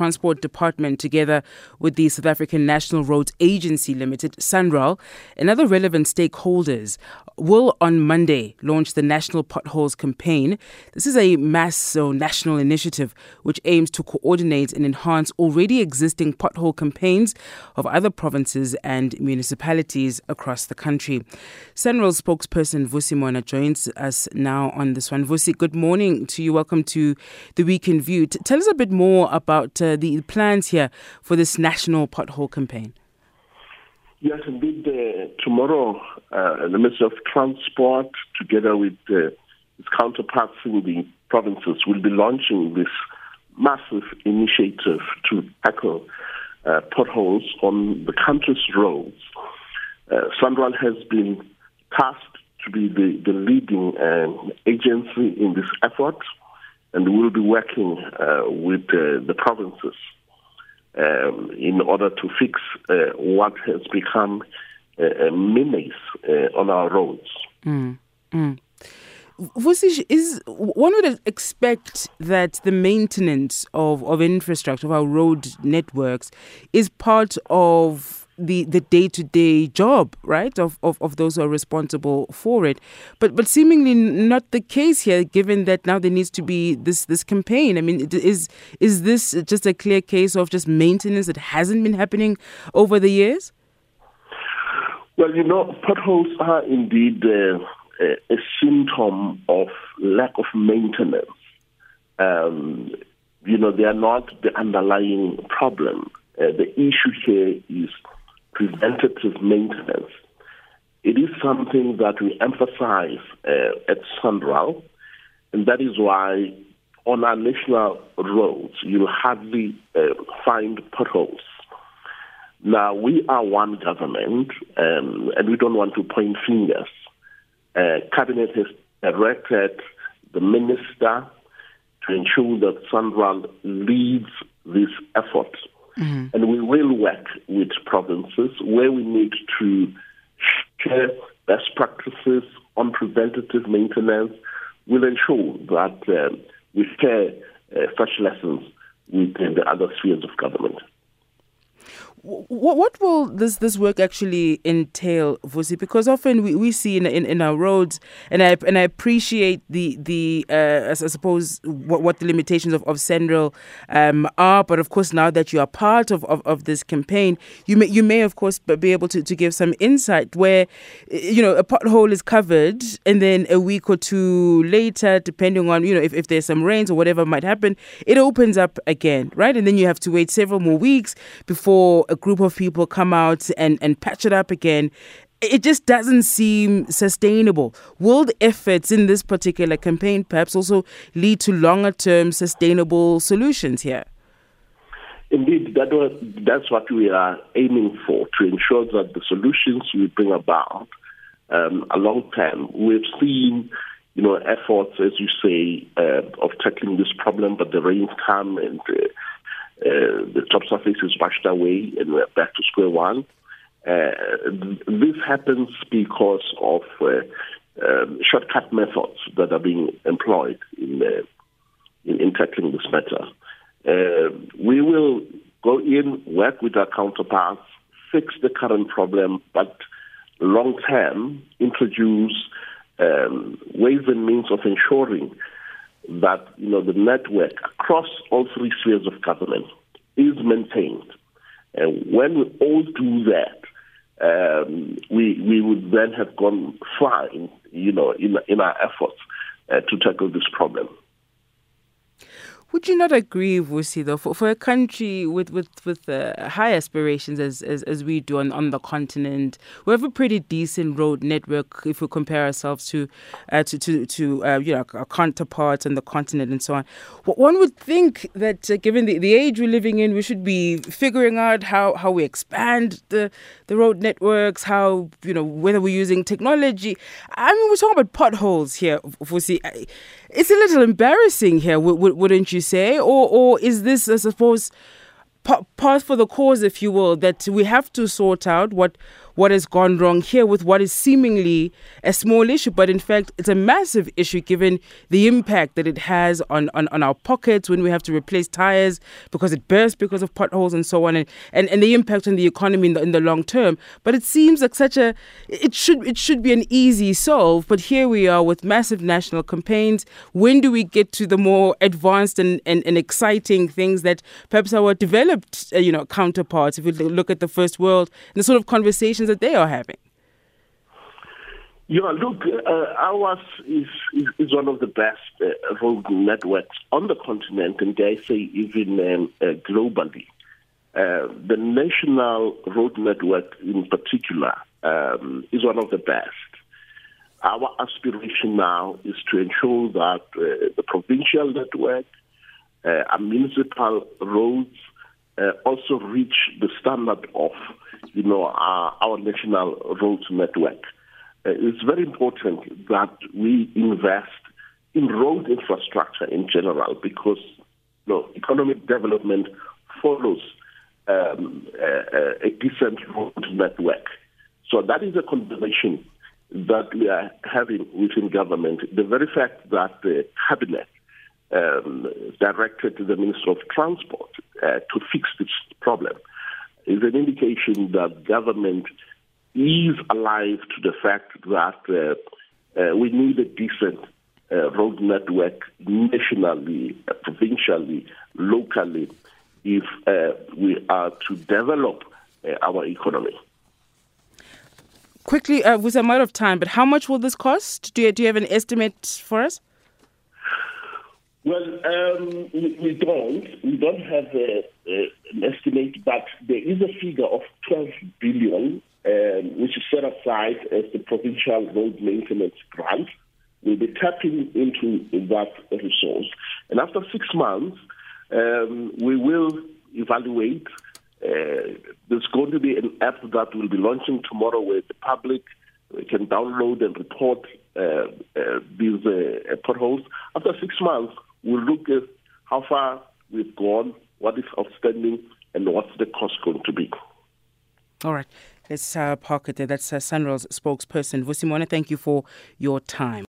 Transport Department, together with the South African National Roads Agency Limited, SANRAL, and other relevant stakeholders, will on Monday launch the National Potholes Campaign. This is a mass or national initiative which aims to coordinate and enhance already existing pothole campaigns of other provinces and municipalities across the country. SANRAL spokesperson Vusi Mona joins us now on this one. Vusi, good morning to you. Welcome to the Week in View. T- tell us a bit more about uh, the plans here for this national pothole campaign. Yes, indeed. Uh, tomorrow, uh, the Ministry of Transport, together with uh, its counterparts in the provinces, will be launching this massive initiative to tackle uh, potholes on the country's roads. Uh, SANRAL has been tasked to be the, the leading uh, agency in this effort, and we will be working uh, with uh, the provinces um, in order to fix uh, what has become a, menace on our roads. Mm, mm. Vusish, is one would expect that the maintenance of, of infrastructure of our road networks is part of the the day to day job, right, of, of, of those who are responsible for it. But but seemingly not the case here, given that now there needs to be this this campaign. I mean, is is this just a clear case of just maintenance that hasn't been happening over the years? Well, you know, potholes are indeed uh, a, symptom of lack of maintenance. Um, you know, they are not the underlying problem. Uh, the issue here is preventative maintenance. It is something that we emphasize uh, at SANRAL, and that is why on our national roads you'll hardly uh, find potholes. Now, we are one government, um, and we don't want to point fingers. Uh, Cabinet has directed the minister to ensure that SANRAL leads this effort Mm-hmm. And we will work with provinces where we need to share best practices on preventative maintenance. We'll ensure that uh, we share uh, such lessons with uh, the other spheres of government. What, what will this, this work actually entail, Vusi? Because often we, we see in, in, in our roads, and I and I appreciate the the uh, I suppose what, what the limitations of of SANRAL um, are, but of course now that you are part of, of, of this campaign, you may you may of course be able to, to give some insight where you know a pothole is covered, and then a week or two later, depending on you know if, if there's some rains or whatever might happen, it opens up again, right? And then you have to wait several more weeks before a group of people come out and, and patch it up again, it just doesn't seem sustainable. Will the efforts in this particular campaign perhaps also lead to longer term sustainable solutions here? Indeed, that was, that's what we are aiming for to ensure that the solutions we bring about um, are long term. We've seen, you know, efforts, as you say, uh, of tackling this problem, but the rains come and uh, uh, the top surface is washed away and we're back to square one. Uh, this happens because of uh, um, shortcut methods that are being employed in, uh, in, in, tackling this matter. Uh, we will go in, work with our counterparts, fix the current problem, but long term introduce um, ways and means of ensuring that you know the network across all three spheres of government is maintained. And when we all do that, um, we we would then have gone far in you know in in our efforts uh, to tackle this problem. Would you not agree, Vusi, though, for, for a country with with with uh, high aspirations as, as as we do on, on the continent, we have a pretty decent road network if we compare ourselves to uh, to to, to uh, you know our counterparts on the continent and so on. One would think that uh, given the, the age we're living in, we should be figuring out how, how we expand the the road networks, how you know whether we're using technology. I mean, we're talking about potholes here, Vusi. It's a little embarrassing here, wouldn't you say? Or, or is this, I suppose, part for the cause, if you will, that we have to sort out what what has gone wrong here with what is seemingly a small issue, but in fact, it's a massive issue given the impact that it has on, on, on our pockets when we have to replace tires because it bursts because of potholes and so on, and, and, and the impact on the economy in the, in the long term. But it seems like such a it should it should be an easy solve, but here we are with massive national campaigns. When do we get to the more advanced and, and, and exciting things that perhaps our developed uh, you know counterparts, if we look at the first world, the sort of conversations that they are having? Yeah, look, uh, ours is, is, is one of the best uh, road networks on the continent, and I say even um, uh, globally. Uh, the national road network, in particular, um, is one of the best. Our aspiration now is to ensure that uh, the provincial network uh, and municipal roads uh, also reach the standard of, you know, our, our national roads network. Uh, it's very important that we invest in road infrastructure in general because you know, economic development follows um, a, a decent road network. So that is a conversation that we are having within government. The very fact that the cabinet um, directed the Minister of Transport uh, to fix this problem is an indication that government is alive to the fact that uh, uh, we need a decent uh, road network nationally, uh, provincially, locally, if uh, we are to develop our economy. Quickly, uh, with a matter of time, but how much will this cost? Do you, do you have an estimate for us? Well, um, we, we, don't. We don't have a, a, an estimate, but there is a figure of 12 billion, um, which is set aside as the provincial road maintenance grant. We'll be tapping into that resource. And after six months, um, we will evaluate uh, there's going to be an app that will be launching tomorrow where the public can download and report uh, uh, these uh, potholes. After six months, we'll look at how far we've gone, what is outstanding, and what's the cost going to be. All right. Let's uh, park it there. That's uh, SANRAL's spokesperson. Vusi Mona, thank you for your time.